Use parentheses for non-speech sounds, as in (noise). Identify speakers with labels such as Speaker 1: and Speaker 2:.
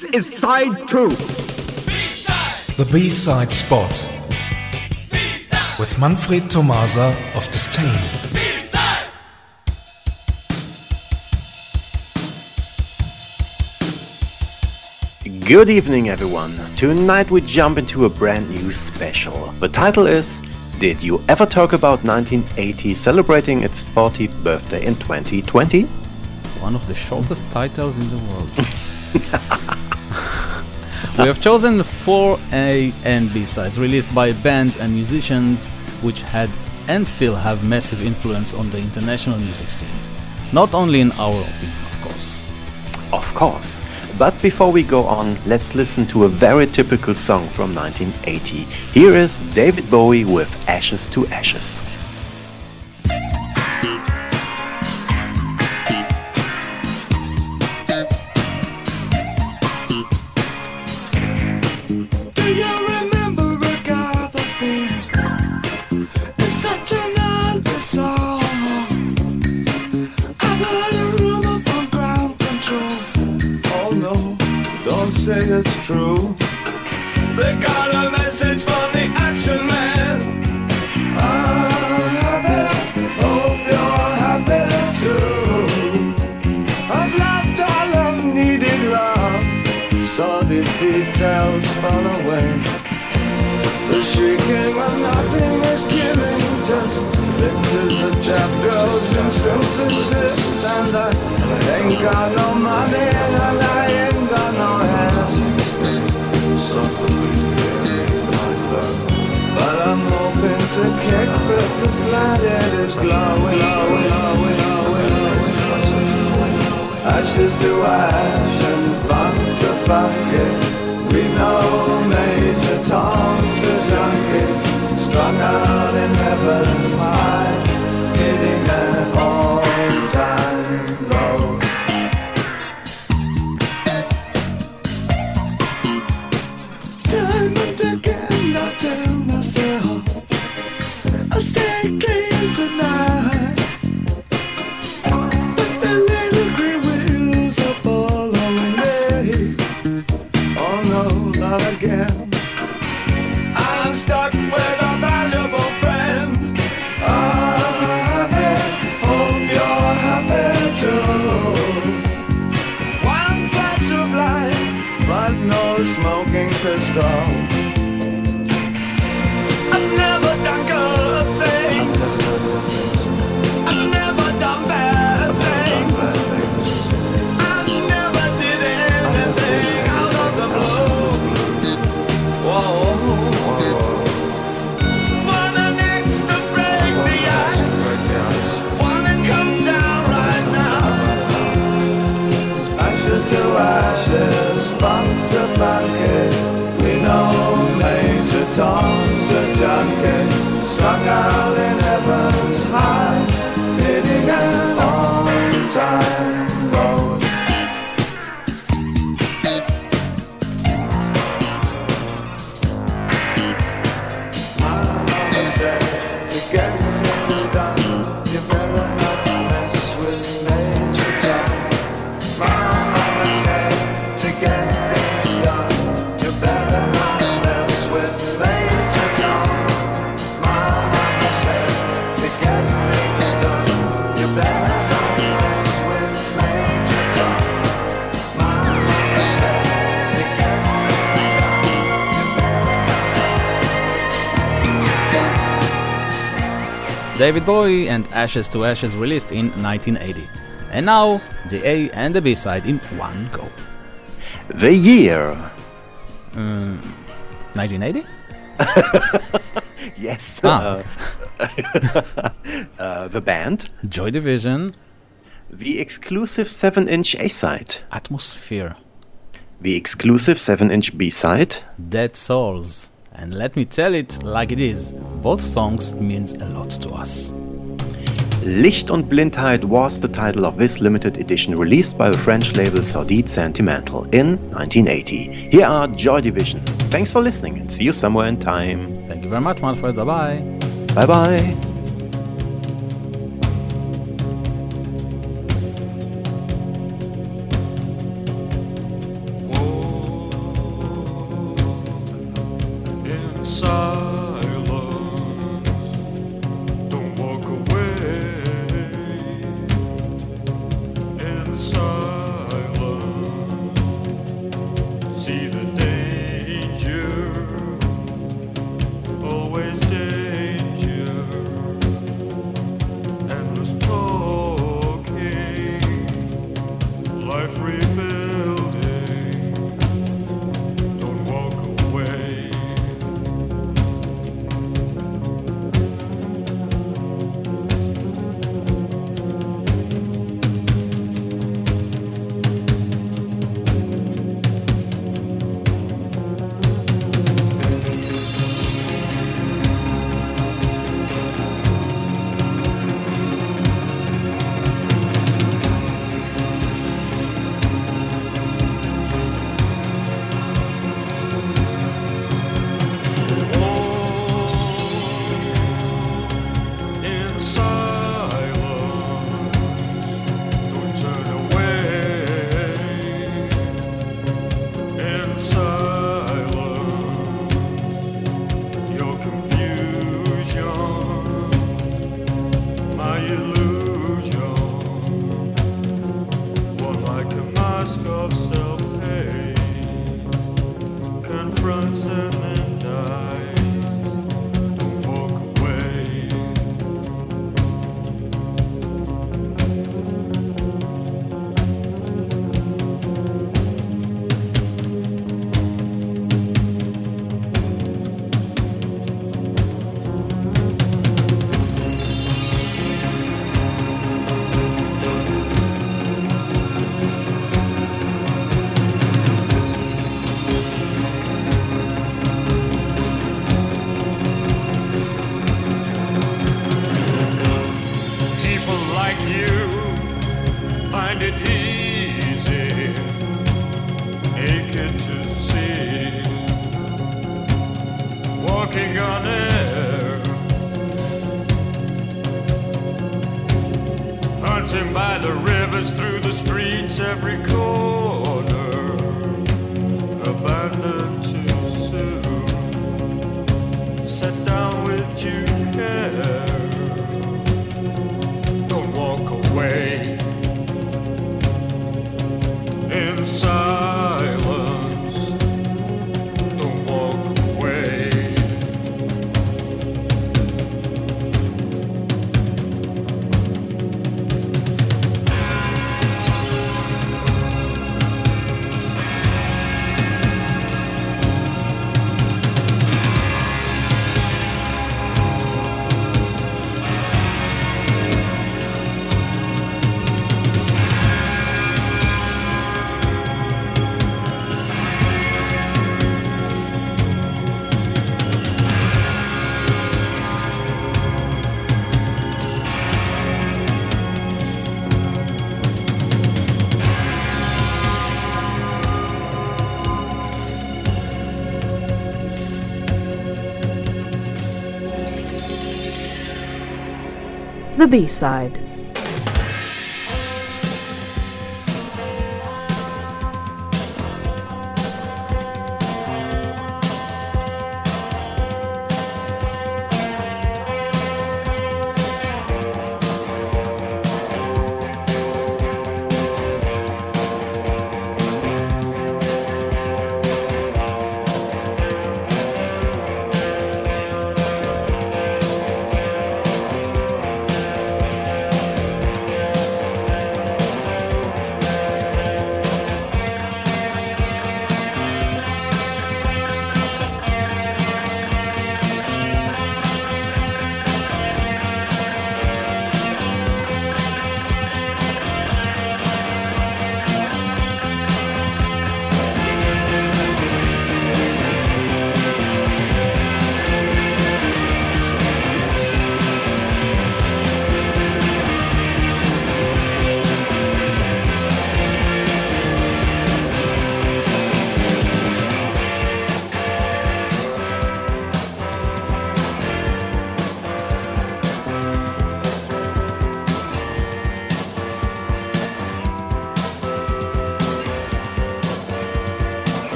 Speaker 1: This is side two.
Speaker 2: The B-side spot with Manfred Tomasa of Disdain.
Speaker 3: Good evening, everyone. Tonight we jump into a brand new special. The title is Did You Ever Talk About 1980 celebrating its 40th birthday in 2020?
Speaker 4: One of the shortest titles in the world. (laughs) we have chosen four A and B sides released by bands and musicians which had and still have massive influence on the international music scene. Not only in our opinion, of course.
Speaker 3: Of course. But before we go on, let's listen to a very typical song from 1980. Here is David Bowie with Ashes to Ashes.
Speaker 5: True. They got a message from the action man. I'm happy, hope you're happy too. I've loved all I've needed love. Saw the details fall away. The shrieking when nothing is killing, just pictures of chap girls in synthesis. And I ain't got no money But I'm hoping to kick because glad it is glowing, glowing, glowing, glowing. Ashes to ash and fun to funky. We know Major Tom's a junkie, strung out in heaven's high, stuck with
Speaker 4: David Bowie and Ashes to Ashes released in 1980. And now, the A and the B side in one go.
Speaker 3: The year.
Speaker 4: 1980? (laughs)
Speaker 3: Yes.
Speaker 4: Ah.
Speaker 3: Uh, (laughs) uh, the band.
Speaker 4: Joy Division,
Speaker 3: The exclusive 7 inch A side.
Speaker 4: Atmosphere,
Speaker 3: The exclusive 7 inch B side.
Speaker 4: Dead Souls. And let me tell it like it is, both songs means a lot to us.
Speaker 3: Licht und Blindheit was the title of this limited edition released by the French label Sordide Sentimental in 1980. Here are Joy Division. Thanks for listening and see you somewhere in time.
Speaker 4: Thank you very much, Manfred. Bye bye.
Speaker 3: Bye bye.
Speaker 5: bronze.
Speaker 6: the B side.